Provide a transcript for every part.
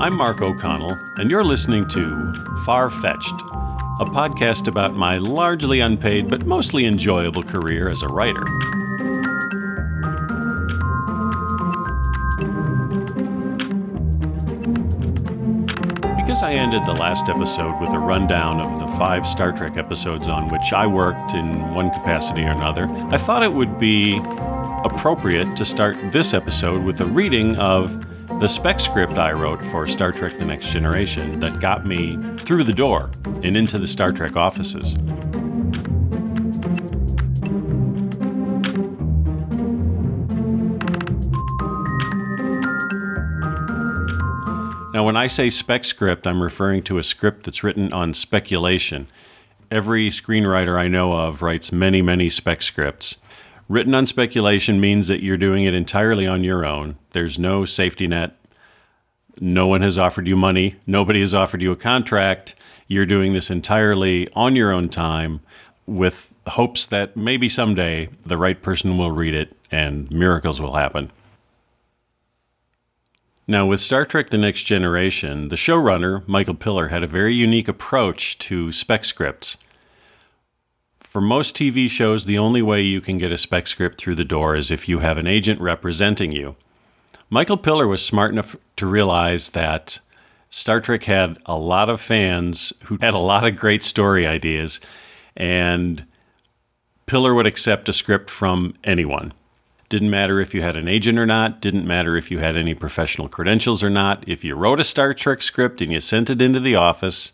I'm Mark O'Connell, and you're listening to Far Fetched, a podcast about my largely unpaid but mostly enjoyable career as a writer. Because I ended the last episode with a rundown of the five Star Trek episodes on which I worked in one capacity or another, I thought it would be appropriate to start this episode with a reading of the spec script I wrote for Star Trek The Next Generation that got me through the door and into the Star Trek offices. Now, when I say spec script, I'm referring to a script that's written on speculation. Every screenwriter I know of writes many, many spec scripts. Written on speculation means that you're doing it entirely on your own. There's no safety net. No one has offered you money. Nobody has offered you a contract. You're doing this entirely on your own time with hopes that maybe someday the right person will read it and miracles will happen. Now, with Star Trek The Next Generation, the showrunner, Michael Piller, had a very unique approach to spec scripts. For most TV shows, the only way you can get a spec script through the door is if you have an agent representing you. Michael Piller was smart enough to realize that Star Trek had a lot of fans who had a lot of great story ideas, and Piller would accept a script from anyone. Didn't matter if you had an agent or not, didn't matter if you had any professional credentials or not. If you wrote a Star Trek script and you sent it into the office,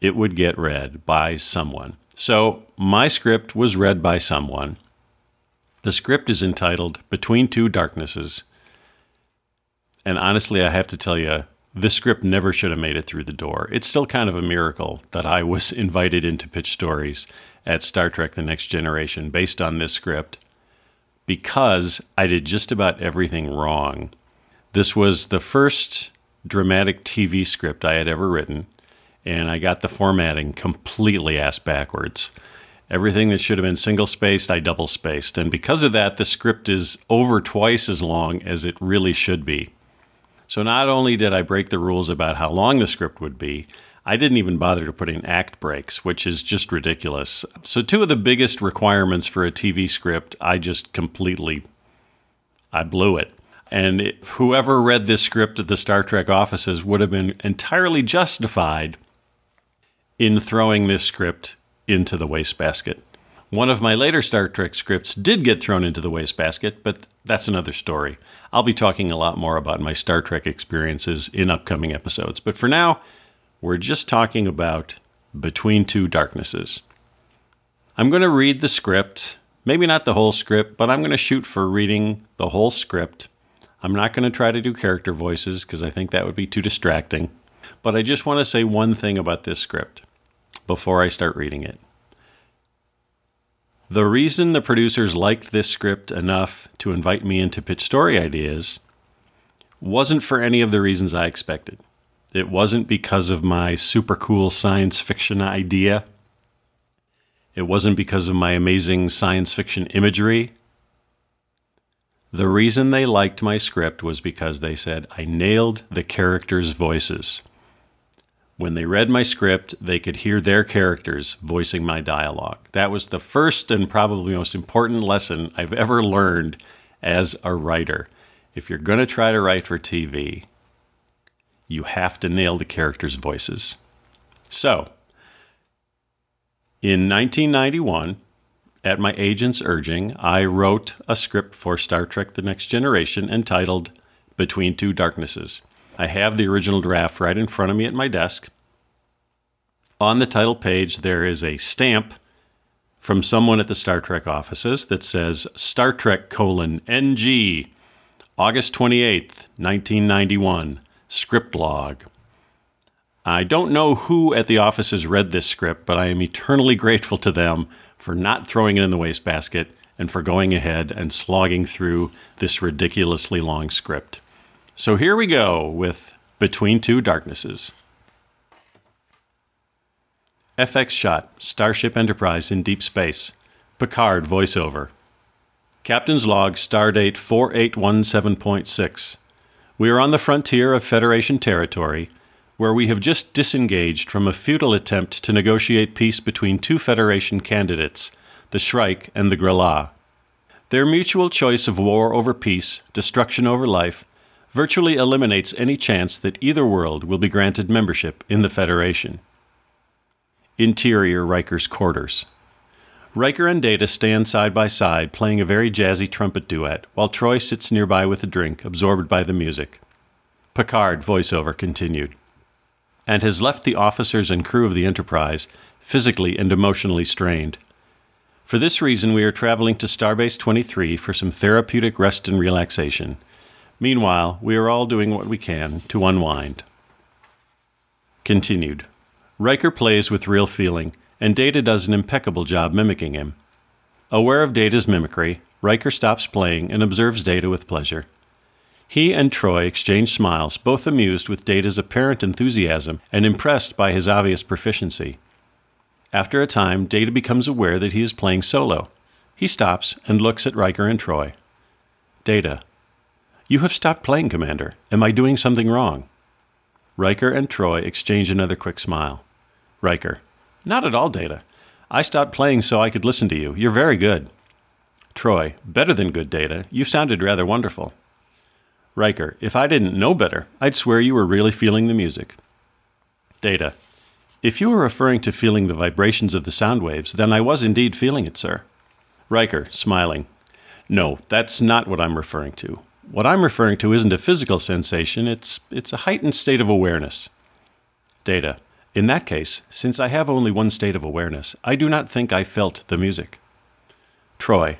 it would get read by someone. So, my script was read by someone. The script is entitled Between Two Darknesses. And honestly, I have to tell you, this script never should have made it through the door. It's still kind of a miracle that I was invited into pitch stories at Star Trek The Next Generation based on this script because I did just about everything wrong. This was the first dramatic TV script I had ever written, and I got the formatting completely ass backwards. Everything that should have been single spaced, I double spaced. And because of that, the script is over twice as long as it really should be. So not only did I break the rules about how long the script would be, I didn't even bother to put in act breaks, which is just ridiculous. So two of the biggest requirements for a TV script, I just completely I blew it. And it, whoever read this script at the Star Trek offices would have been entirely justified in throwing this script into the wastebasket. One of my later Star Trek scripts did get thrown into the wastebasket, but that's another story. I'll be talking a lot more about my Star Trek experiences in upcoming episodes. But for now, we're just talking about Between Two Darknesses. I'm going to read the script, maybe not the whole script, but I'm going to shoot for reading the whole script. I'm not going to try to do character voices because I think that would be too distracting. But I just want to say one thing about this script before I start reading it. The reason the producers liked this script enough to invite me in to pitch story ideas wasn't for any of the reasons I expected. It wasn't because of my super cool science fiction idea. It wasn't because of my amazing science fiction imagery. The reason they liked my script was because they said I nailed the characters' voices. When they read my script, they could hear their characters voicing my dialogue. That was the first and probably most important lesson I've ever learned as a writer. If you're going to try to write for TV, you have to nail the characters' voices. So, in 1991, at my agent's urging, I wrote a script for Star Trek The Next Generation entitled Between Two Darknesses. I have the original draft right in front of me at my desk. On the title page, there is a stamp from someone at the Star Trek offices that says Star Trek colon NG, August 28th, 1991 script log. I don't know who at the offices read this script, but I am eternally grateful to them for not throwing it in the wastebasket and for going ahead and slogging through this ridiculously long script. So here we go with Between Two Darknesses. FX shot Starship Enterprise in deep space. Picard voiceover. Captain's log stardate 4817.6. We are on the frontier of Federation territory, where we have just disengaged from a futile attempt to negotiate peace between two Federation candidates, the Shrike and the Grilla. Their mutual choice of war over peace, destruction over life, virtually eliminates any chance that either world will be granted membership in the Federation. Interior Riker's quarters. Riker and Data stand side by side, playing a very jazzy trumpet duet, while Troi sits nearby with a drink, absorbed by the music. Picard voiceover continued. And has left the officers and crew of the Enterprise physically and emotionally strained. For this reason, we are traveling to Starbase 23 for some therapeutic rest and relaxation. Meanwhile, we are all doing what we can to unwind. Continued. Riker plays with real feeling, and Data does an impeccable job mimicking him. Aware of Data's mimicry, Riker stops playing and observes Data with pleasure. He and Troi exchange smiles, both amused with Data's apparent enthusiasm and impressed by his obvious proficiency. After a time, Data becomes aware that he is playing solo. He stops and looks at Riker and Troi. Data. You have stopped playing, Commander. Am I doing something wrong? Riker and Troi exchange another quick smile. Riker. Not at all, Data. I stopped playing so I could listen to you. You're very good. Troi, Better than good, Data. You sounded rather wonderful. Riker. If I didn't know better, I'd swear you were really feeling the music. Data. If you were referring to feeling the vibrations of the sound waves, then I was indeed feeling it, sir. Riker, smiling. No, that's not what I'm referring to. What I'm referring to isn't a physical sensation, it's, it's a heightened state of awareness. Data. In that case, since I have only one state of awareness, I do not think I felt the music. Troi.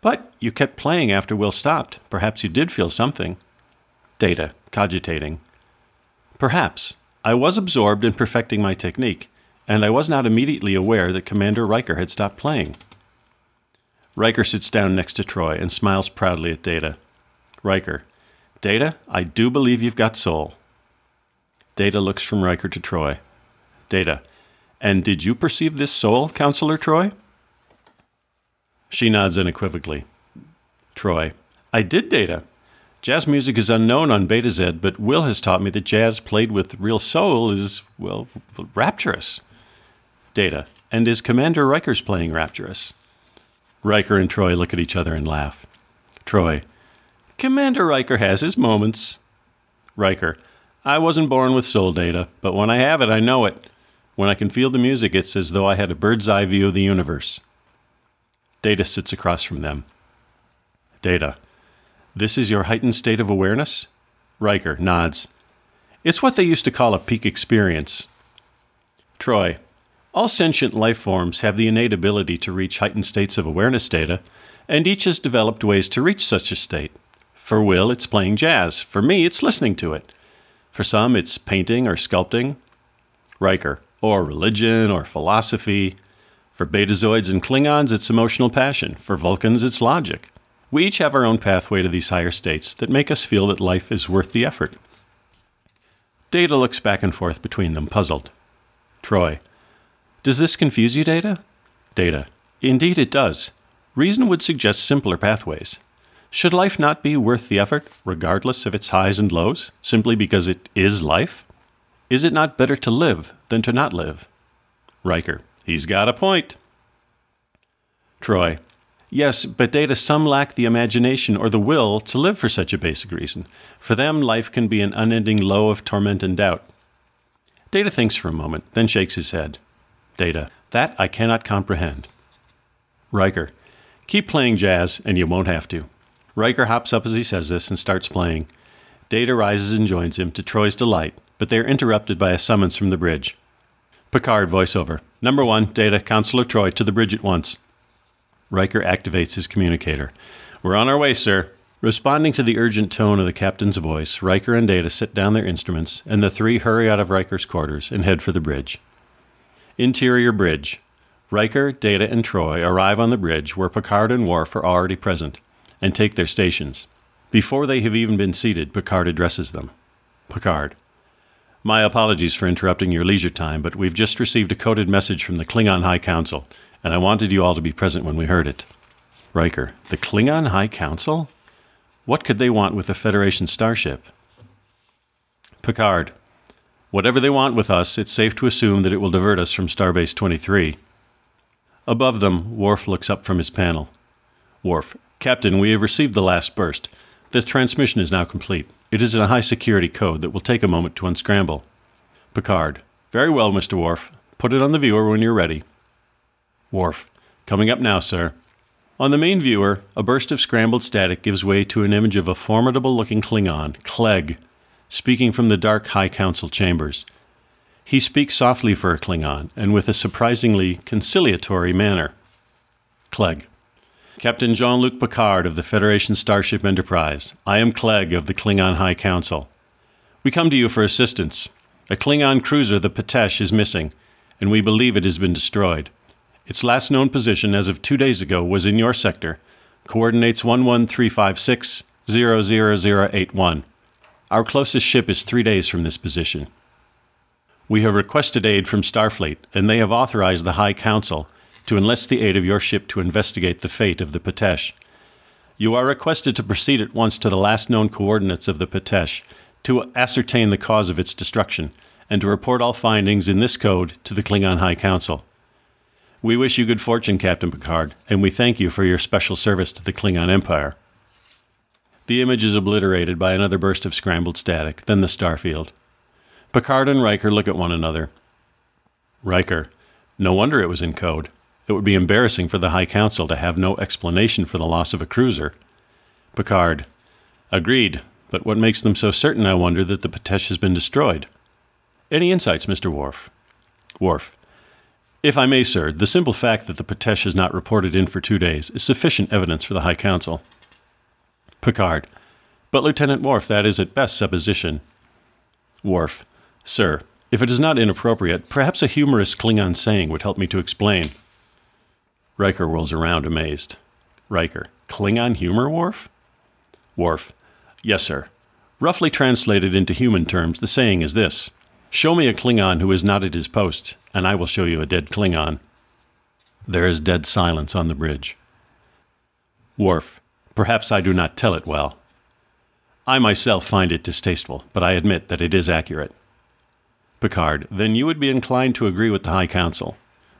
But you kept playing after Will stopped. Perhaps you did feel something. Data, cogitating. Perhaps. I was absorbed in perfecting my technique, and I was not immediately aware that Commander Riker had stopped playing. Riker sits down next to Troi and smiles proudly at Data. Riker. Data, I do believe you've got soul. Data looks from Riker to Troi. Data. And did you perceive this soul, Counselor Troi? She nods unequivocally. Troi, I did, Data. Jazz music is unknown on Betazed, but Will has taught me that jazz played with real soul is, well, rapturous. Data. And is Commander Riker's playing rapturous? Riker and Troi look at each other and laugh. Troi. Commander Riker has his moments. Riker. I wasn't born with soul data, but when I have it, I know it. When I can feel the music, it's as though I had a bird's eye view of the universe. Data sits across from them. Data. This is your heightened state of awareness? Riker nods. It's what they used to call a peak experience. Troi, All sentient life forms have the innate ability to reach heightened states of awareness data, and each has developed ways to reach such a state. For Will, it's playing jazz. For me, it's listening to it. For some, it's painting or sculpting. Riker or religion or philosophy. For Betazoids and Klingons, it's emotional passion. For Vulcans, it's logic. We each have our own pathway to these higher states that make us feel that life is worth the effort. Data looks back and forth between them, puzzled. Troi, Does this confuse you, Data? Data. Indeed, it does. Reason would suggest simpler pathways. Should life not be worth the effort, regardless of its highs and lows, simply because it is life? Is it not better to live than to not live? Riker. He's got a point. Troi, Yes, but Data, some lack the imagination or the will to live for such a basic reason. For them, life can be an unending low of torment and doubt. Data thinks for a moment, then shakes his head. Data. That I cannot comprehend. Riker. Keep playing jazz, and you won't have to. Riker hops up as he says this and starts playing. Data rises and joins him, to Troi's delight, but they are interrupted by a summons from the bridge. Picard voiceover. Number one, Data, Counselor Troi, to the bridge at once. Riker activates his communicator. We're on our way, sir. Responding to the urgent tone of the captain's voice, Riker and Data sit down their instruments, and the three hurry out of Riker's quarters and head for the bridge. Interior Bridge. Riker, Data, and Troi arrive on the bridge where Picard and Worf are already present and take their stations. Before they have even been seated, Picard addresses them. Picard. My apologies for interrupting your leisure time, but we've just received a coded message from the Klingon High Council, and I wanted you all to be present when we heard it. Riker. The Klingon High Council? What could they want with a Federation starship? Picard. Whatever they want with us, it's safe to assume that it will divert us from Starbase 23. Above them, Worf looks up from his panel. Worf. Captain, we have received the last burst. The transmission is now complete. It is in a high security code that will take a moment to unscramble. Picard. Very well, Mr. Worf. Put it on the viewer when you're ready. Worf. Coming up now, sir. On the main viewer, a burst of scrambled static gives way to an image of a formidable looking Klingon, Clegg, speaking from the dark High Council chambers. He speaks softly for a Klingon and with a surprisingly conciliatory manner. Clegg. Captain Jean Luc Picard of the Federation Starship Enterprise. I am Clegg of the Klingon High Council. We come to you for assistance. A Klingon cruiser, the Patesh, is missing, and we believe it has been destroyed. Its last known position as of two days ago was in your sector, coordinates 11356 00081. Our closest ship is three days from this position. We have requested aid from Starfleet, and they have authorized the High Council to enlist the aid of your ship to investigate the fate of the Patesh. You are requested to proceed at once to the last known coordinates of the Patesh to ascertain the cause of its destruction and to report all findings in this code to the Klingon High Council. We wish you good fortune, Captain Picard, and we thank you for your special service to the Klingon Empire. The image is obliterated by another burst of scrambled static, then the starfield. Picard and Riker look at one another. Riker, no wonder it was in code. It would be embarrassing for the High Council to have no explanation for the loss of a cruiser. Picard. Agreed, but what makes them so certain, I wonder, that the Patesh has been destroyed? Any insights, Mr. Worf? Worf. If I may, sir, the simple fact that the Patesh has not reported in for two days is sufficient evidence for the High Council. Picard. But, Lieutenant Worf, that is at best supposition. Worf. Sir, if it is not inappropriate, perhaps a humorous Klingon saying would help me to explain. Riker whirls around, amazed. Riker. Klingon humor, Worf? Worf. Yes, sir. Roughly translated into human terms, the saying is this Show me a Klingon who is not at his post, and I will show you a dead Klingon. There is dead silence on the bridge. Worf. Perhaps I do not tell it well. I myself find it distasteful, but I admit that it is accurate. Picard. Then you would be inclined to agree with the High Council.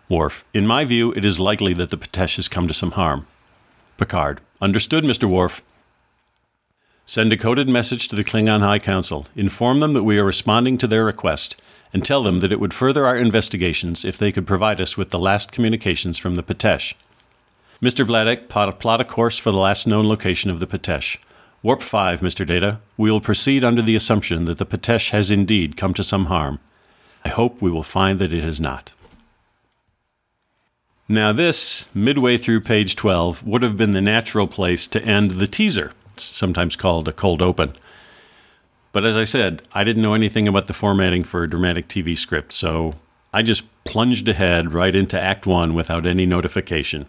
Worf, in my view, it is likely that the Patesh has come to some harm. Picard, understood, Mr. Worf. Send a coded message to the Klingon High Council. Inform them that we are responding to their request, and tell them that it would further our investigations if they could provide us with the last communications from the Patesh. Mr. Vladek, plot a course for the last known location of the Patesh. Warp 5, Mr. Data. We will proceed under the assumption that the Patesh has indeed come to some harm. I hope we will find that it has not. Now, this, midway through page 12, would have been the natural place to end the teaser. It's sometimes called a cold open. But as I said, I didn't know anything about the formatting for a dramatic TV script, so I just plunged ahead right into Act 1 without any notification.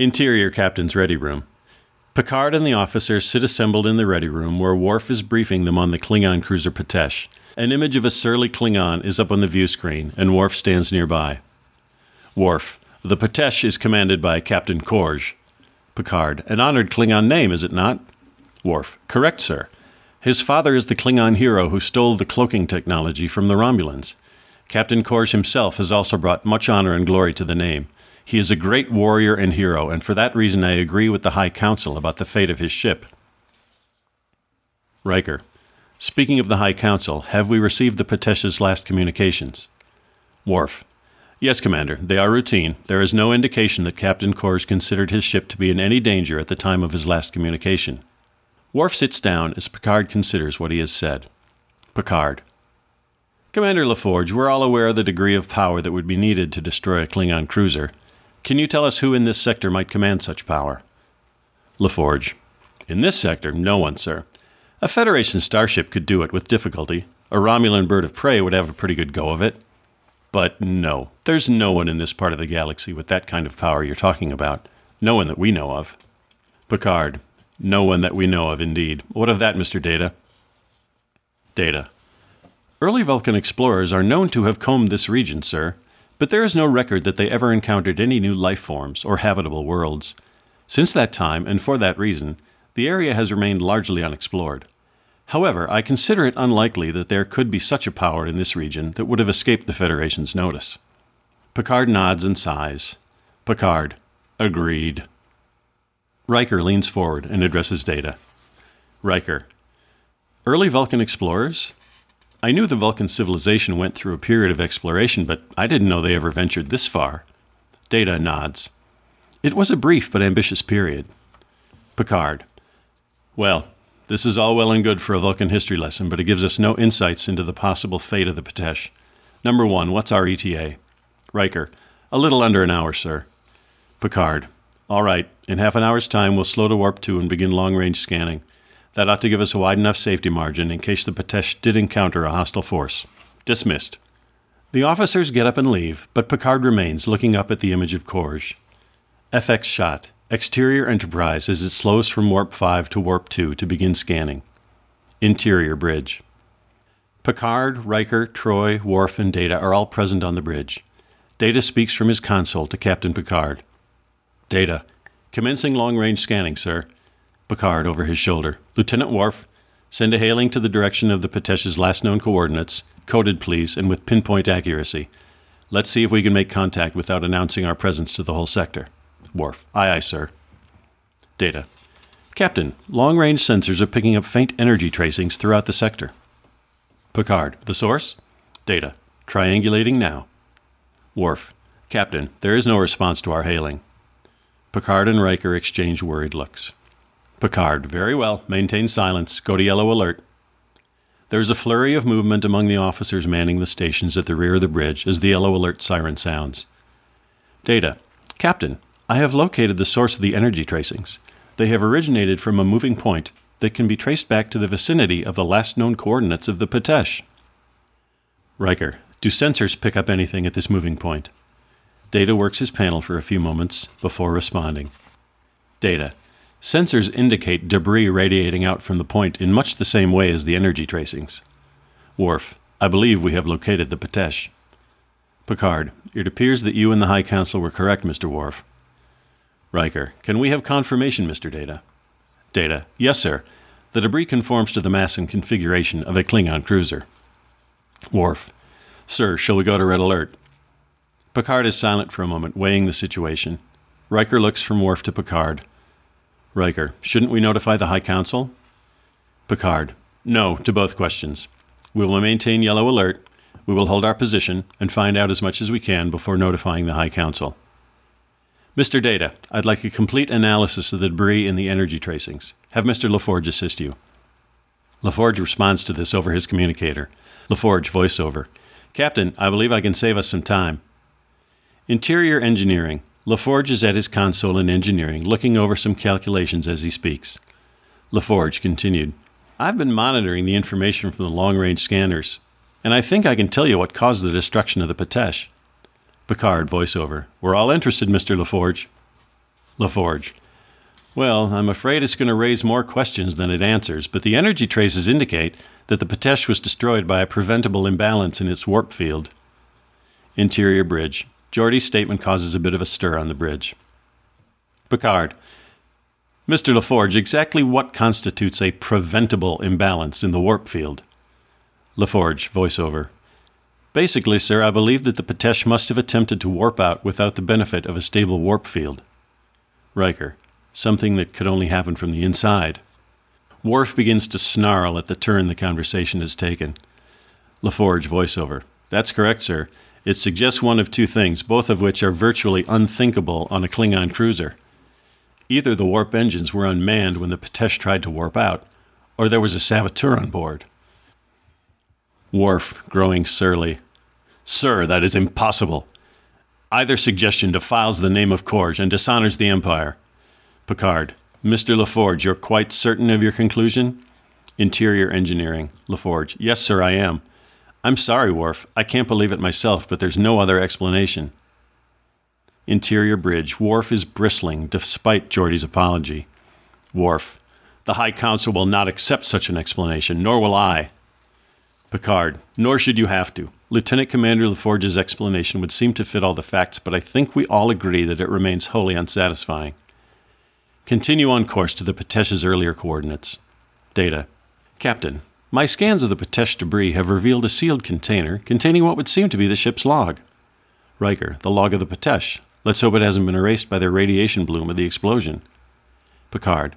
Interior Captain's Ready Room. Picard and the officers sit assembled in the ready room where Worf is briefing them on the Klingon cruiser Patesh. An image of a surly Klingon is up on the view screen, and Worf stands nearby. Worf. The Patesh is commanded by Captain Korge. Picard. An honored Klingon name, is it not? Worf. Correct, sir. His father is the Klingon hero who stole the cloaking technology from the Romulans. Captain Korge himself has also brought much honor and glory to the name. He is a great warrior and hero, and for that reason I agree with the High Council about the fate of his ship. Riker. Speaking of the High Council, have we received the Patesh's last communications? Worf. Yes, Commander, they are routine. There is no indication that Captain Korge considered his ship to be in any danger at the time of his last communication. Worf sits down as Picard considers what he has said. Picard. Commander LaForge, we're all aware of the degree of power that would be needed to destroy a Klingon cruiser. Can you tell us who in this sector might command such power? LaForge. In this sector, no one, sir. A Federation starship could do it with difficulty. A Romulan bird of prey would have a pretty good go of it. But no, there's no one in this part of the galaxy with that kind of power you're talking about. No one that we know of. Picard. No one that we know of, indeed. What of that, Mr. Data? Data. Early Vulcan explorers are known to have combed this region, sir, but there is no record that they ever encountered any new life forms or habitable worlds. Since that time, and for that reason, the area has remained largely unexplored. However, I consider it unlikely that there could be such a power in this region that would have escaped the Federation's notice. Picard nods and sighs. Picard, agreed. Riker leans forward and addresses Data. Riker, early Vulcan explorers? I knew the Vulcan civilization went through a period of exploration, but I didn't know they ever ventured this far. Data nods. It was a brief but ambitious period. Picard. Well, this is all well and good for a Vulcan history lesson, but it gives us no insights into the possible fate of the Ptesh. Number one, what's our ETA? Riker. A little under an hour, sir. Picard. All right. In half an hour's time, we'll slow to warp 2 and begin long range scanning. That ought to give us a wide enough safety margin in case the Ptesh did encounter a hostile force. Dismissed. The officers get up and leave, but Picard remains, looking up at the image of Korge. FX shot. Exterior Enterprise as it slows from Warp 5 to Warp 2 to begin scanning. Interior bridge. Picard, Riker, Troi, Worf, and Data are all present on the bridge. Data speaks from his console to Captain Picard. Data. Commencing long range scanning, sir. Picard over his shoulder. Lieutenant Worf, send a hailing to the direction of the Ptesh's last known coordinates, coded please, and with pinpoint accuracy. Let's see if we can make contact without announcing our presence to the whole sector. Worf. Aye, aye, sir. Data. Captain, long range sensors are picking up faint energy tracings throughout the sector. Picard. The source? Data. Triangulating now. Worf. Captain, there is no response to our hailing. Picard and Riker exchange worried looks. Picard, very well. Maintain silence. Go to yellow alert. There is a flurry of movement among the officers manning the stations at the rear of the bridge as the yellow alert siren sounds. Data. Captain, I have located the source of the energy tracings. They have originated from a moving point that can be traced back to the vicinity of the last known coordinates of the Ptesh. Riker, do sensors pick up anything at this moving point? Data works his panel for a few moments before responding. Data. Sensors indicate debris radiating out from the point in much the same way as the energy tracings. Worf. I believe we have located the Ptesh. Picard. It appears that you and the High Council were correct, Mr. Worf. Riker. Can we have confirmation, Mr. Data? Data. Yes, sir. The debris conforms to the mass and configuration of a Klingon cruiser. Worf. Sir, shall we go to red alert? Picard is silent for a moment, weighing the situation. Riker looks from Worf to Picard. Riker, shouldn't we notify the High Council? Picard, no to both questions. We will maintain yellow alert. We will hold our position and find out as much as we can before notifying the High Council. Mr. Data, I'd like a complete analysis of the debris in the energy tracings. Have Mr. LaForge assist you. LaForge responds to this over his communicator. LaForge voiceover. Captain, I believe I can save us some time. Interior Engineering. LaForge is at his console in engineering, looking over some calculations as he speaks. LaForge continued. I've been monitoring the information from the long range scanners, and I think I can tell you what caused the destruction of the Ptesh. Picard, voiceover. We're all interested, Mr. LaForge. LaForge. Well, I'm afraid it's going to raise more questions than it answers, but the energy traces indicate that the Ptesh was destroyed by a preventable imbalance in its warp field. Interior bridge. Geordi's statement causes a bit of a stir on the bridge. Picard. Mr. LaForge, exactly what constitutes a preventable imbalance in the warp field? LaForge, voiceover. Basically, sir, I believe that the Ptesh must have attempted to warp out without the benefit of a stable warp field. Riker. Something that could only happen from the inside. Worf begins to snarl at the turn the conversation has taken. LaForge, voiceover. That's correct, sir. It suggests one of two things, both of which are virtually unthinkable on a Klingon cruiser. Either the warp engines were unmanned when the Ptesh tried to warp out, or there was a saboteur on board. Worf, growing surly. Sir, that is impossible. Either suggestion defiles the name of Korge and dishonors the Empire. Picard. Mr. LaForge, you're quite certain of your conclusion? Interior Engineering. LaForge. Yes, sir, I am. I'm sorry, Worf. I can't believe it myself, but there's no other explanation. Interior Bridge. Worf is bristling, despite Geordi's apology. Worf. The High Council will not accept such an explanation, nor will I. Picard. Nor should you have to. Lieutenant Commander LaForge's explanation would seem to fit all the facts, but I think we all agree that it remains wholly unsatisfying. Continue on course to the Ptesh's earlier coordinates. Data. Captain, My scans of the Patesh debris have revealed a sealed container containing what would seem to be the ship's log. Riker, the log of the Patesh. Let's hope it hasn't been erased by the radiation bloom of the explosion. Picard,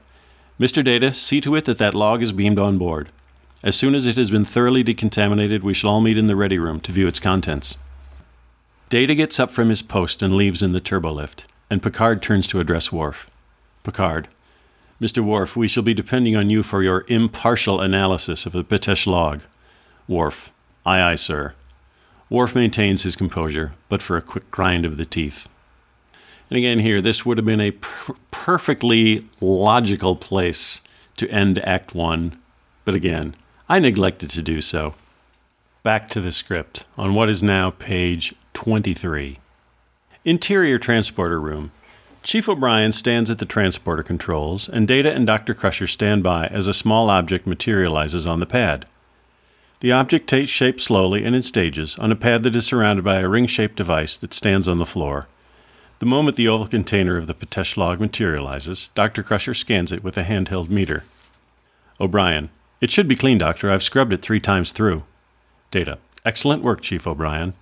Mr. Data, see to it that that log is beamed on board. As soon as it has been thoroughly decontaminated, we shall all meet in the ready room to view its contents. Data gets up from his post and leaves in the turbolift, and Picard turns to address Worf. Picard, Mr. Worf, we shall be depending on you for your impartial analysis of the Patesh log. Worf, aye, aye, sir. Worf maintains his composure, but for a quick grind of the teeth. And again, here, this would have been a per- perfectly logical place to end Act One, but again, I neglected to do so. Back to the script on what is now page 23. Interior Transporter Room. Chief O'Brien stands at the transporter controls, and Data and Dr. Crusher stand by as a small object materializes on the pad. The object takes shape slowly and in stages on a pad that is surrounded by a ring shaped device that stands on the floor. The moment the oval container of the Patesh log materializes, Dr. Crusher scans it with a handheld meter. O'Brien, it should be clean, Doctor. I've scrubbed it three times through. Data, excellent work, Chief O'Brien.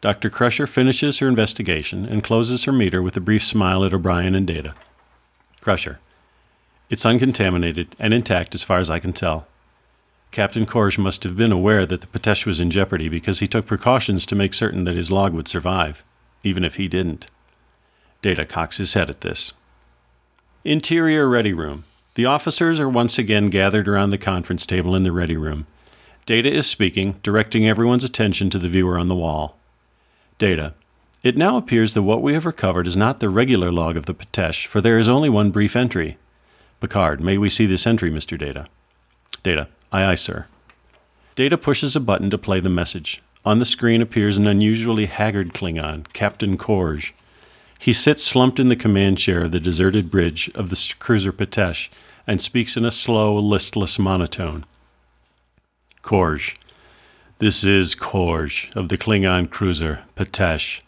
Dr. Crusher finishes her investigation and closes her meter with a brief smile at O'Brien and Data. Crusher. It's uncontaminated and intact as far as I can tell. Captain Korge must have been aware that the Patesh was in jeopardy because he took precautions to make certain that his log would survive, even if he didn't. Data cocks his head at this. Interior Ready Room. The officers are once again gathered around the conference table in the Ready Room. Data is speaking, directing everyone's attention to the viewer on the wall. Data. It now appears that what we have recovered is not the regular log of the Patesh, for there is only one brief entry. Picard, may we see this entry, Mr. Data? Data. Aye, aye, sir. Data pushes a button to play the message. On the screen appears an unusually haggard Klingon, Captain Korge. He sits slumped in the command chair of the deserted bridge of the cruiser Patesh and speaks in a slow, listless monotone. Korge, this is Korge of the Klingon cruiser Patesh.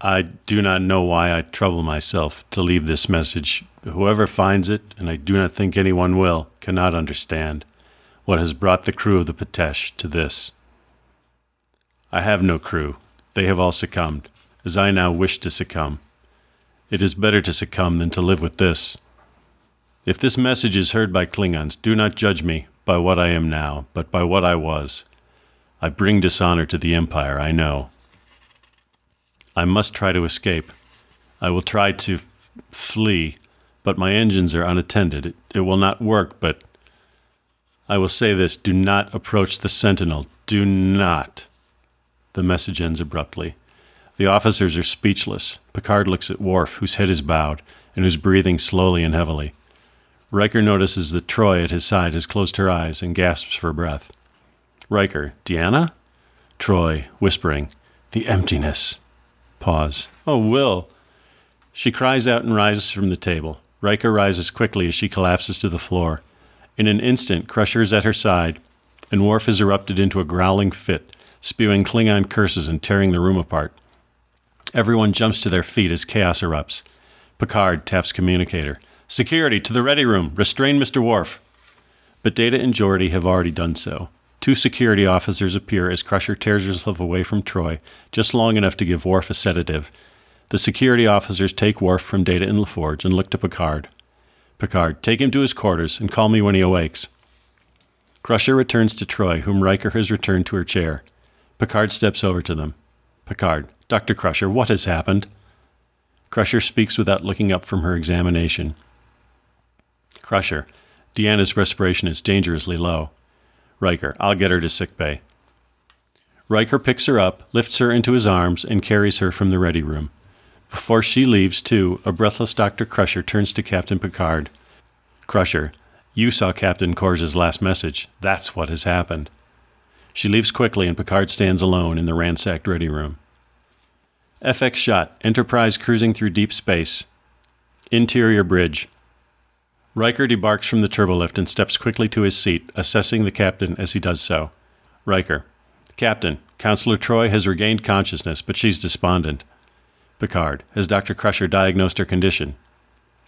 I do not know why I trouble myself to leave this message. Whoever finds it, and I do not think anyone will, cannot understand what has brought the crew of the Patesh to this. I have no crew. They have all succumbed, as I now wish to succumb. It is better to succumb than to live with this. If this message is heard by Klingons, do not judge me by what I am now, but by what I was. I bring dishonor to the Empire, I know. I must try to escape. I will try to f- flee, but my engines are unattended. It, it will not work, but I will say this do not approach the Sentinel. Do not. The message ends abruptly. The officers are speechless. Picard looks at Worf, whose head is bowed and who's breathing slowly and heavily. Riker notices that Troi at his side has closed her eyes and gasps for breath. Riker, Deanna? Troi, whispering, The emptiness. Pause. Oh, Will. She cries out and rises from the table. Riker rises quickly as she collapses to the floor. In an instant, Crusher is at her side, and Worf has erupted into a growling fit, spewing Klingon curses and tearing the room apart. Everyone jumps to their feet as chaos erupts. Picard taps communicator. Security, to the ready room. Restrain Mr. Worf. But Data and Geordi have already done so. Two security officers appear as Crusher tears herself away from Troi, just long enough to give Worf a sedative. The security officers take Worf from Data and LaForge and look to Picard. Picard, take him to his quarters and call me when he awakes. Crusher returns to Troi, whom Riker has returned to her chair. Picard steps over to them. Picard, Dr. Crusher, what has happened? Crusher speaks without looking up from her examination. Crusher, Deanna's respiration is dangerously low. Riker, I'll get her to sickbay. Riker picks her up, lifts her into his arms, and carries her from the ready room. Before she leaves, too, a breathless Dr. Crusher turns to Captain Picard. Crusher, you saw Captain Korge's last message. That's what has happened. She leaves quickly, and Picard stands alone in the ransacked ready room. FX shot Enterprise cruising through deep space. Interior bridge. Riker debarks from the turbolift and steps quickly to his seat, assessing the captain as he does so. Riker. Captain, Counselor Troi has regained consciousness, but she's despondent. Picard. Has Dr. Crusher diagnosed her condition?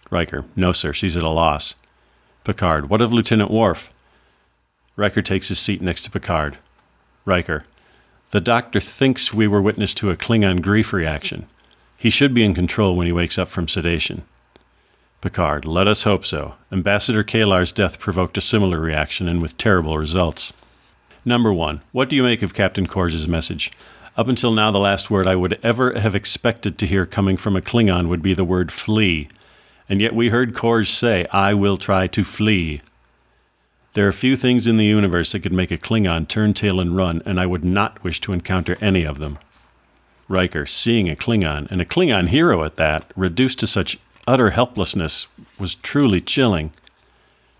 Riker. No, sir. She's at a loss. Picard. What of Lieutenant Worf? Riker takes his seat next to Picard. Riker. The doctor thinks we were witness to a Klingon grief reaction. He should be in control when he wakes up from sedation. Picard. Let us hope so. Ambassador Kalar's death provoked a similar reaction and with terrible results. Number one, what do you make of Captain Korge's message? Up until now, the last word I would ever have expected to hear coming from a Klingon would be the word flee. And yet we heard Korge say, I will try to flee. There are few things in the universe that could make a Klingon turn tail and run, and I would not wish to encounter any of them. Riker, seeing a Klingon, and a Klingon hero at that, reduced to such utter helplessness, was truly chilling.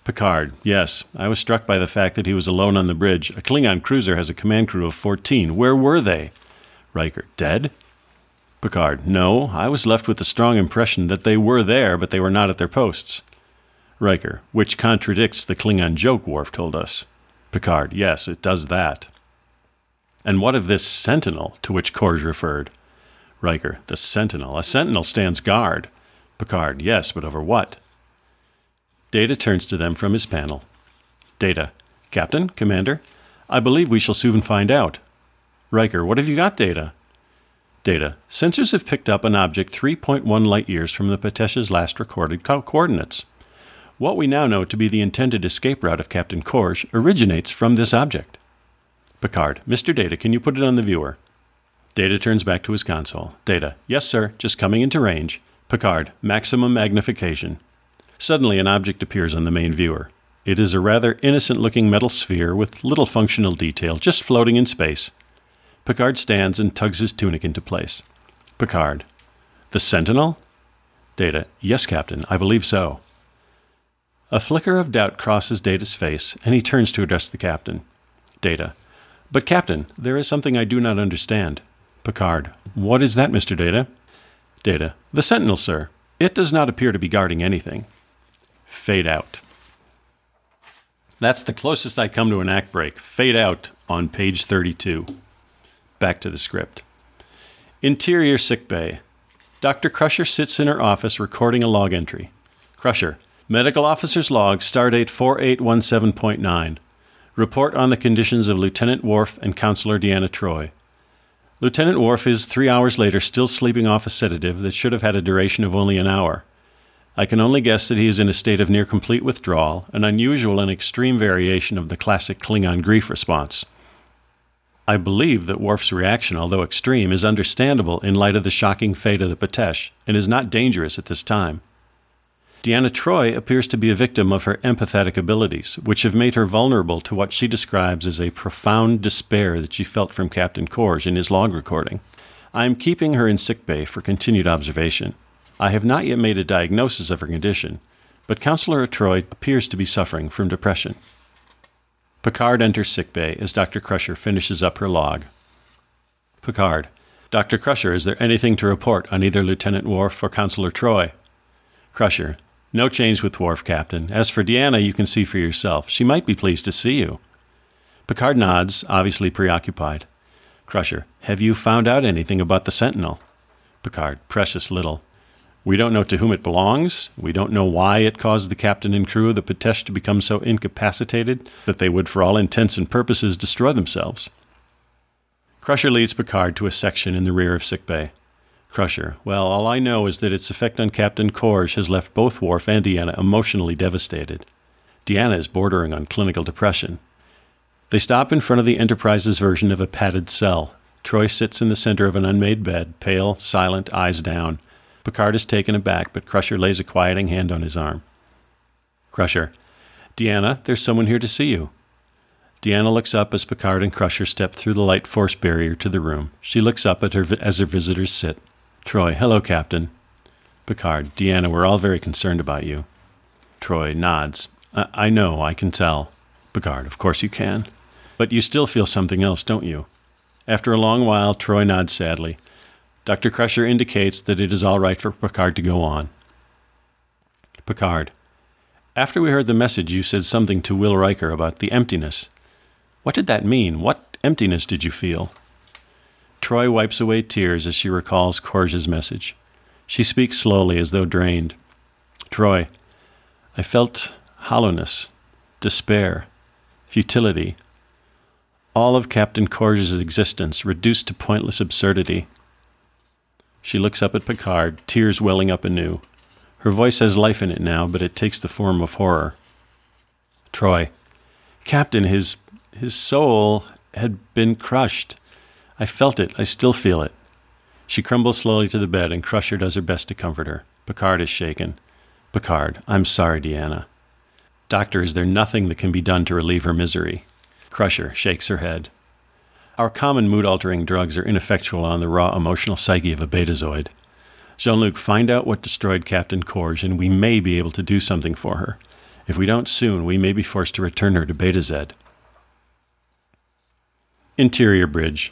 Picard, yes, I was struck by the fact that he was alone on the bridge. A Klingon cruiser has a command crew of 14. Where were they? Riker, dead? Picard, no, I was left with the strong impression that they were there, but they were not at their posts. Riker, which contradicts the Klingon joke Worf told us. Picard, yes, it does that. And what of this sentinel to which Korge referred? Riker, the sentinel. A sentinel stands guard. Picard, yes, but over what? Data turns to them from his panel. Data, Captain, Commander, I believe we shall soon find out. Riker, what have you got, Data? Data, sensors have picked up an object 3.1 light years from the Patesh's last recorded co- coordinates. What we now know to be the intended escape route of Captain Korge originates from this object. Picard, Mr. Data, can you put it on the viewer? Data turns back to his console. Data, yes, sir, just coming into range. Picard, maximum magnification. Suddenly, an object appears on the main viewer. It is a rather innocent looking metal sphere with little functional detail, just floating in space. Picard stands and tugs his tunic into place. Picard, the Sentinel? Data, yes, Captain, I believe so. A flicker of doubt crosses Data's face, and he turns to address the captain. Data. But, Captain, there is something I do not understand. Picard. What is that, Mr. Data? Data. The Sentinel, sir. It does not appear to be guarding anything. Fade out. That's the closest I come to an act break. Fade out on page 32. Back to the script. Interior sick bay. Dr. Crusher sits in her office recording a log entry. Crusher. Medical Officer's Log, Stardate 4817.9. Report on the conditions of Lieutenant Worf and Counselor Deanna Troi. Lieutenant Worf is three hours later still sleeping off a sedative that should have had a duration of only an hour. I can only guess that he is in a state of near complete withdrawal, an unusual and extreme variation of the classic Klingon grief response. I believe that Worf's reaction, although extreme, is understandable in light of the shocking fate of the Patesh, and is not dangerous at this time. Deanna Troi appears to be a victim of her empathetic abilities, which have made her vulnerable to what she describes as a profound despair that she felt from Captain Korge in his log recording. I am keeping her in sickbay for continued observation. I have not yet made a diagnosis of her condition, but Counselor Troi appears to be suffering from depression. Picard enters sickbay as Dr. Crusher finishes up her log. Picard. Dr. Crusher, is there anything to report on either Lieutenant Worf or Counselor Troi? Crusher. No change with Worf, Captain. As for Deanna, you can see for yourself. She might be pleased to see you. Picard nods, obviously preoccupied. Crusher, have you found out anything about the Sentinel? Picard, precious little. We don't know to whom it belongs. We don't know why it caused the captain and crew of the Patesh to become so incapacitated that they would, for all intents and purposes, destroy themselves. Crusher leads Picard to a section in the rear of sickbay. Crusher. Well, all I know is that its effect on Captain Korge has left both Worf and Deanna emotionally devastated. Deanna is bordering on clinical depression. They stop in front of the Enterprise's version of a padded cell. Troi sits in the center of an unmade bed, pale, silent, eyes down. Picard is taken aback, but Crusher lays a quieting hand on his arm. Crusher. Deanna, there's someone here to see you. Deanna looks up as Picard and Crusher step through the light force barrier to the room. She looks up at her as her visitors sit. Troi, hello, Captain. Picard, Deanna, we're all very concerned about you. Troi nods. I, I know, I can tell. Picard, of course you can. But you still feel something else, don't you? After a long while, Troi nods sadly. Dr. Crusher indicates that it is all right for Picard to go on. Picard, after we heard the message, you said something to Will Riker about the emptiness. What did that mean? What emptiness did you feel? Troi wipes away tears as she recalls Korge's message. She speaks slowly as though drained. Troi, I felt hollowness, despair, futility. All of Captain Korge's existence reduced to pointless absurdity. She looks up at Picard, tears welling up anew. Her voice has life in it now, but it takes the form of horror. Troi, Captain, his his soul had been crushed. I felt it. I still feel it. She crumbles slowly to the bed, and Crusher does her best to comfort her. Picard is shaken. Picard, I'm sorry, Deanna. Doctor, is there nothing that can be done to relieve her misery? Crusher shakes her head. Our common mood altering drugs are ineffectual on the raw emotional psyche of a betazoid. Jean Luc, find out what destroyed Captain Korge, and we may be able to do something for her. If we don't soon, we may be forced to return her to Betazed. Interior Bridge.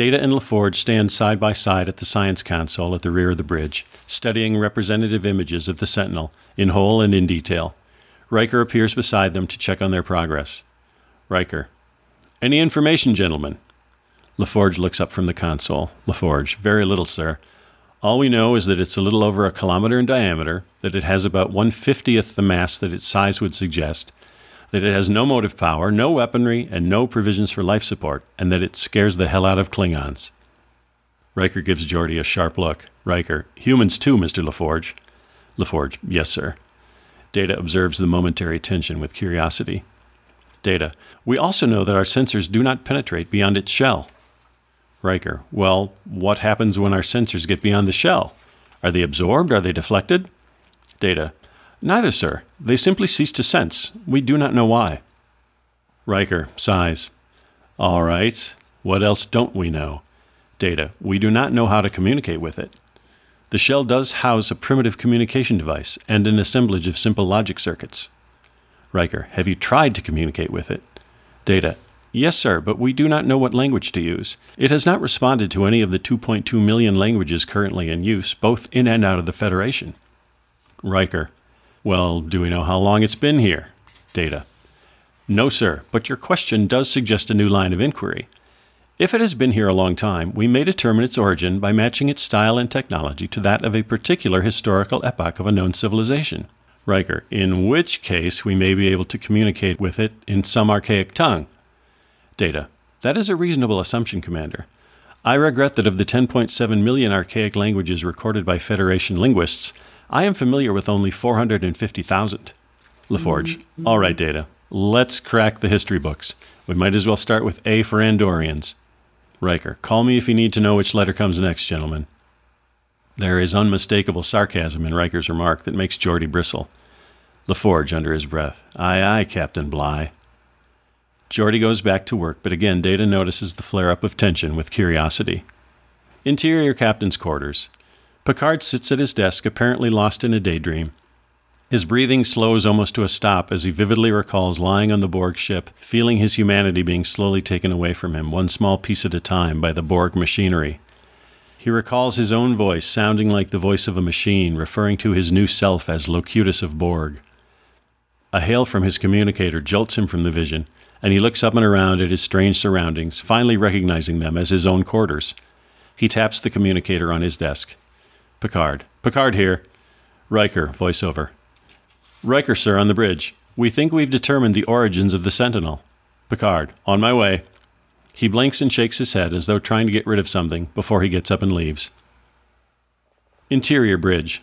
Data and LaForge stand side by side at the science console at the rear of the bridge, studying representative images of the Sentinel, in whole and in detail. Riker appears beside them to check on their progress. Riker. Any information, gentlemen? LaForge looks up from the console. LaForge. Very little, sir. All we know is that it's a little over a kilometer in diameter, that it has about one fiftieth the mass that its size would suggest, that it has no motive power, no weaponry, and no provisions for life support, and that it scares the hell out of Klingons. Riker gives Geordi a sharp look. Riker, humans too, Mr. LaForge. LaForge, yes, sir. Data observes the momentary tension with curiosity. Data, we also know that our sensors do not penetrate beyond its shell. Riker, well, what happens when our sensors get beyond the shell? Are they absorbed? Are they deflected? Data, neither, sir. They simply cease to sense. We do not know why. Riker sighs. All right. What else don't we know? Data, we do not know how to communicate with it. The shell does house a primitive communication device and an assemblage of simple logic circuits. Riker, have you tried to communicate with it? Data, Yes, sir, but we do not know what language to use. It has not responded to any of the 2.2 million languages currently in use, both in and out of the Federation. Riker. Well, do we know how long it's been here? Data. No, sir, but your question does suggest a new line of inquiry. If it has been here a long time, we may determine its origin by matching its style and technology to that of a particular historical epoch of a known civilization. Riker, in which case we may be able to communicate with it in some archaic tongue, data. That is a reasonable assumption, Commander. I regret that of the 10.7 million archaic languages recorded by Federation linguists, I am familiar with only 450,000. LaForge. Mm-hmm. All right, Data. Let's crack the history books. We might as well start with A for Andorians. Riker. Call me if you need to know which letter comes next, gentlemen. There is unmistakable sarcasm in Riker's remark that makes Geordi bristle. LaForge under his breath. Aye, aye, Captain Bligh. Geordi goes back to work, but again Data notices the flare up of tension with curiosity. Interior Captain's Quarters. Picard sits at his desk, apparently lost in a daydream. His breathing slows almost to a stop as he vividly recalls lying on the Borg ship, feeling his humanity being slowly taken away from him, one small piece at a time, by the Borg machinery. He recalls his own voice, sounding like the voice of a machine, referring to his new self as Locutus of Borg. A hail from his communicator jolts him from the vision and he looks up and around at his strange surroundings, finally recognizing them as his own quarters. He taps the communicator on his desk. Picard. Picard here. Riker, voiceover. Riker, sir, on the bridge. We think we've determined the origins of the Sentinel. Picard. On my way. He blinks and shakes his head as though trying to get rid of something before he gets up and leaves. Interior bridge.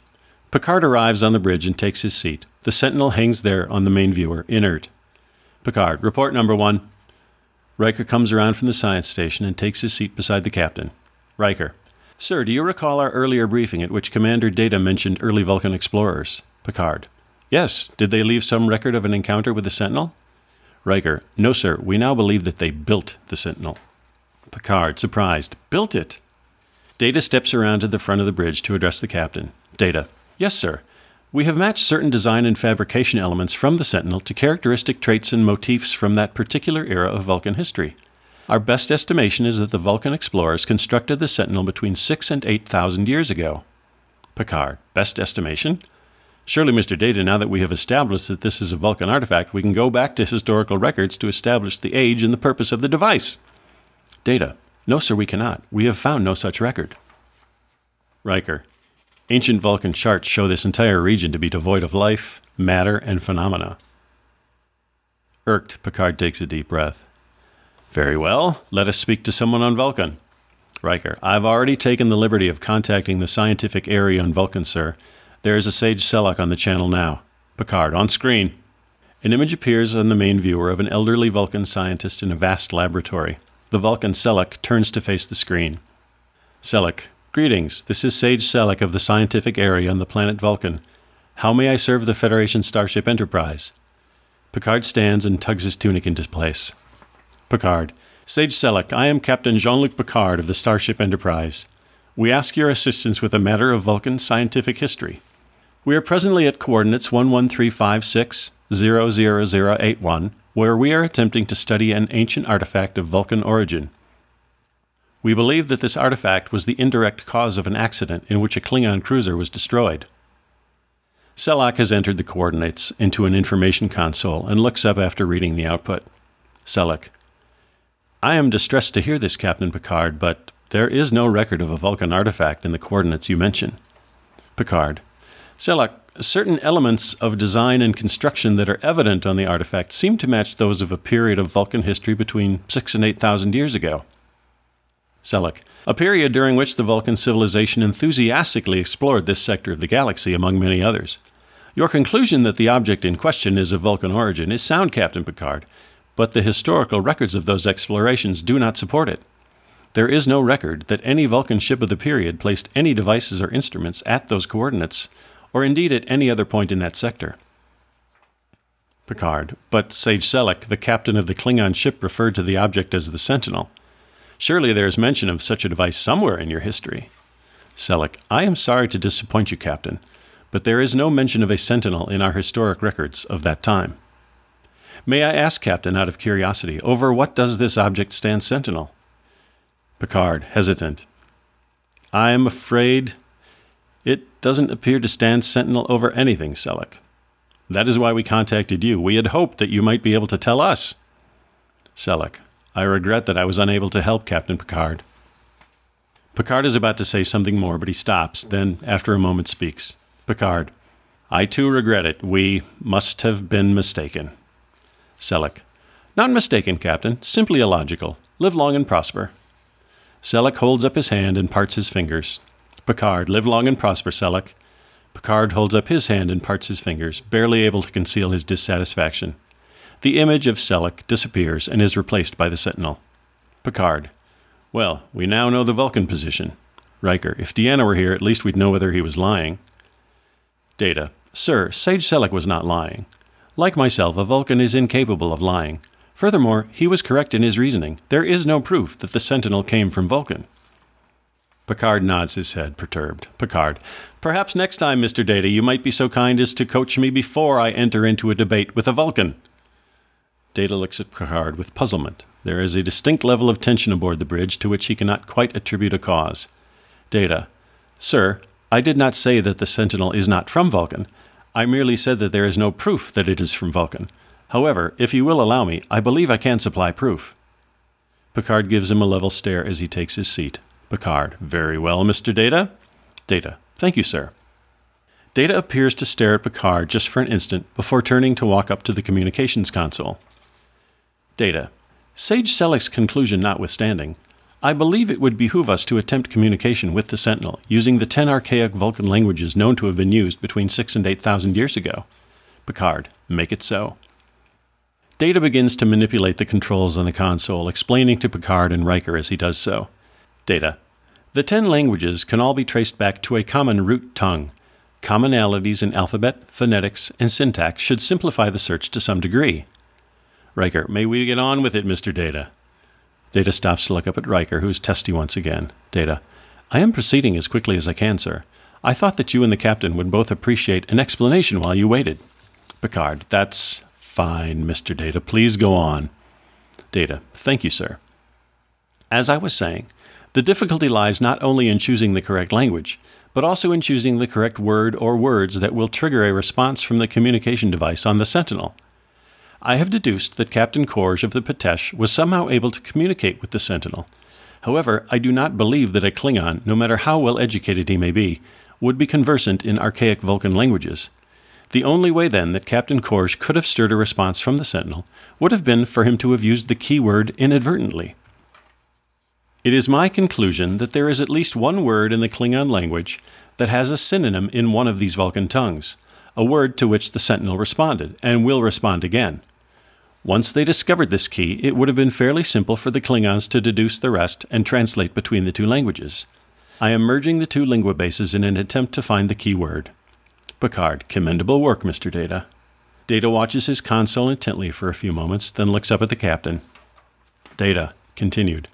Picard arrives on the bridge and takes his seat. The Sentinel hangs there on the main viewer, inert. Picard, report number one. Riker comes around from the science station and takes his seat beside the captain. Riker, Sir, do you recall our earlier briefing at which Commander Data mentioned early Vulcan explorers? Picard, Yes. Did they leave some record of an encounter with the Sentinel? Riker, No, sir. We now believe that they built the Sentinel. Picard, surprised, Built it? Data steps around to the front of the bridge to address the captain. Data, Yes, sir. We have matched certain design and fabrication elements from the Sentinel to characteristic traits and motifs from that particular era of Vulcan history. Our best estimation is that the Vulcan explorers constructed the Sentinel between six and eight thousand years ago. Picard, best estimation? Surely, Mr. Data, now that we have established that this is a Vulcan artifact, we can go back to historical records to establish the age and the purpose of the device. Data, no, sir, we cannot. We have found no such record. Riker, Ancient Vulcan charts show this entire region to be devoid of life, matter, and phenomena. Irked, Picard takes a deep breath. Very well, let us speak to someone on Vulcan. Riker, I've already taken the liberty of contacting the scientific area on Vulcan, sir. There is a Sage Selek on the channel now. Picard, on screen. An image appears on the main viewer of an elderly Vulcan scientist in a vast laboratory. The Vulcan Selek turns to face the screen. Selek, greetings. This is Sage Selek of the scientific area on the planet Vulcan. How may I serve the Federation Starship Enterprise? Picard stands and tugs his tunic into place. Picard, Sage Selek, I am Captain Jean Luc Picard of the Starship Enterprise. We ask your assistance with a matter of Vulcan scientific history. We are presently at coordinates 11356 00081, where we are attempting to study an ancient artifact of Vulcan origin. We believe that this artifact was the indirect cause of an accident in which a Klingon cruiser was destroyed. Selek has entered the coordinates into an information console and looks up after reading the output. Selek, I am distressed to hear this, Captain Picard, but there is no record of a Vulcan artifact in the coordinates you mention. Picard. Selek, certain elements of design and construction that are evident on the artifact seem to match those of a period of Vulcan history between six and eight thousand years ago. Selek, a period during which the Vulcan civilization enthusiastically explored this sector of the galaxy, among many others. Your conclusion that the object in question is of Vulcan origin is sound, Captain Picard, but the historical records of those explorations do not support it. There is no record that any Vulcan ship of the period placed any devices or instruments at those coordinates, or indeed at any other point in that sector. Picard, but Sage Selek, the captain of the Klingon ship, referred to the object as the Sentinel. Surely there is mention of such a device somewhere in your history. Selek, I am sorry to disappoint you, Captain, but there is no mention of a Sentinel in our historic records of that time. May I ask, Captain, out of curiosity, over what does this object stand sentinel? Picard, hesitant. I am afraid it doesn't appear to stand sentinel over anything, Selek. That is why we contacted you. We had hoped that you might be able to tell us. Selek, I regret that I was unable to help Captain Picard. Picard is about to say something more, but he stops, then, after a moment, speaks. Picard, I too regret it. We must have been mistaken. Selek. Not mistaken, Captain. Simply illogical. Live long and prosper. Selek holds up his hand and parts his fingers. Picard, live long and prosper, Selek. Picard holds up his hand and parts his fingers, barely able to conceal his dissatisfaction. The image of Selek disappears and is replaced by the Sentinel. Picard. Well, we now know the Vulcan position. Riker. If Deanna were here, at least we'd know whether he was lying. Data. Sir, Sage Selek was not lying. Like myself, a Vulcan is incapable of lying. Furthermore, he was correct in his reasoning. There is no proof that the Sentinel came from Vulcan. Picard nods his head, perturbed. Picard, perhaps next time, Mr. Data, you might be so kind as to coach me before I enter into a debate with a Vulcan. Data looks at Picard with puzzlement. There is a distinct level of tension aboard the bridge to which he cannot quite attribute a cause. Data, Sir, I did not say that the Sentinel is not from Vulcan. I merely said that there is no proof that it is from Vulcan. However, if you will allow me, I believe I can supply proof. Picard gives him a level stare as he takes his seat. Picard, very well, Mr. Data. Data, thank you, sir. Data appears to stare at Picard just for an instant before turning to walk up to the communications console. Data, Sage Selek's conclusion notwithstanding, I believe it would behoove us to attempt communication with the Sentinel using the ten archaic Vulcan languages known to have been used between six and eight thousand years ago. Picard, make it so. Data begins to manipulate the controls on the console, explaining to Picard and Riker as he does so. Data. The ten languages can all be traced back to a common root tongue. Commonalities in alphabet, phonetics, and syntax should simplify the search to some degree. Riker, may we get on with it, Mr. Data? Data stops to look up at Riker, who's testy once again. Data. I am proceeding as quickly as I can, sir. I thought that you and the captain would both appreciate an explanation while you waited. Picard. That's fine, Mr. Data. Please go on. Data. Thank you, sir. As I was saying, the difficulty lies not only in choosing the correct language, but also in choosing the correct word or words that will trigger a response from the communication device on the Sentinel. I have deduced that Captain Korge of the Pitesh was somehow able to communicate with the Sentinel. However, I do not believe that a Klingon, no matter how well educated he may be, would be conversant in archaic Vulcan languages. The only way then that Captain Korge could have stirred a response from the Sentinel would have been for him to have used the keyword inadvertently. It is my conclusion that there is at least one word in the Klingon language that has a synonym in one of these Vulcan tongues, a word to which the Sentinel responded, and will respond again. Once they discovered this key, it would have been fairly simple for the Klingons to deduce the rest and translate between the two languages. I am merging the two lingua bases in an attempt to find the key word. Picard, commendable work, Mr. Data. Data watches his console intently for a few moments, then looks up at the captain. Data continued.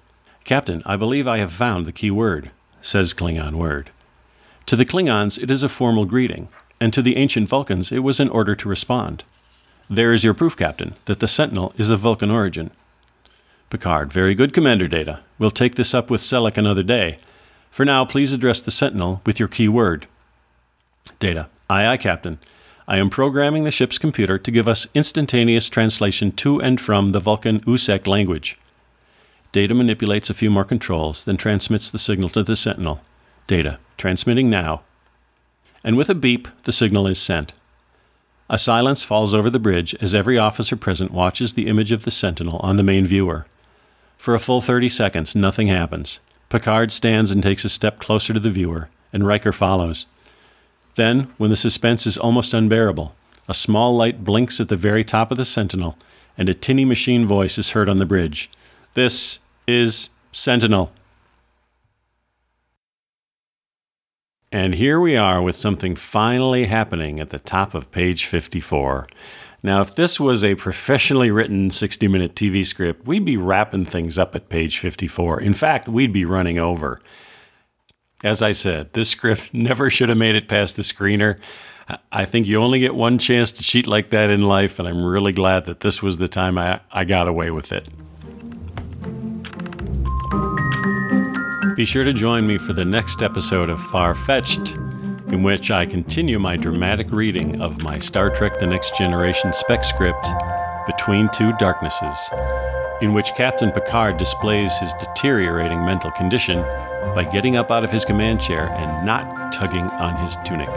Captain, I believe I have found the key word, says Klingon word. To the Klingons, it is a formal greeting, and to the ancient Vulcans, it was an order to respond. There is your proof, Captain, that the Sentinel is of Vulcan origin. Picard, very good, Commander Data. We'll take this up with Selek another day. For now, please address the Sentinel with your key word. Data, aye, aye, Captain. I am programming the ship's computer to give us instantaneous translation to and from the Vulcan Usek language. Data manipulates a few more controls, then transmits the signal to the Sentinel. Data, transmitting now. And with a beep, the signal is sent. A silence falls over the bridge as every officer present watches the image of the Sentinel on the main viewer. For a full 30 seconds, nothing happens. Picard stands and takes a step closer to the viewer, and Riker follows. Then, when the suspense is almost unbearable, a small light blinks at the very top of the Sentinel, and a tinny machine voice is heard on the bridge. This is Sentinel. And here we are with something finally happening at the top of page 54. Now, if this was a professionally written 60 minute TV script, we'd be wrapping things up at page 54. In fact, we'd be running over. As I said, this script never should have made it past the screener. I think you only get one chance to cheat like that in life, and I'm really glad that this was the time I, I got away with it. Be sure to join me for the next episode of Far Fetched, in which I continue my dramatic reading of my Star Trek The Next Generation spec script, Between Two Darknesses, in which Captain Picard displays his deteriorating mental condition by getting up out of his command chair and not tugging on his tunic.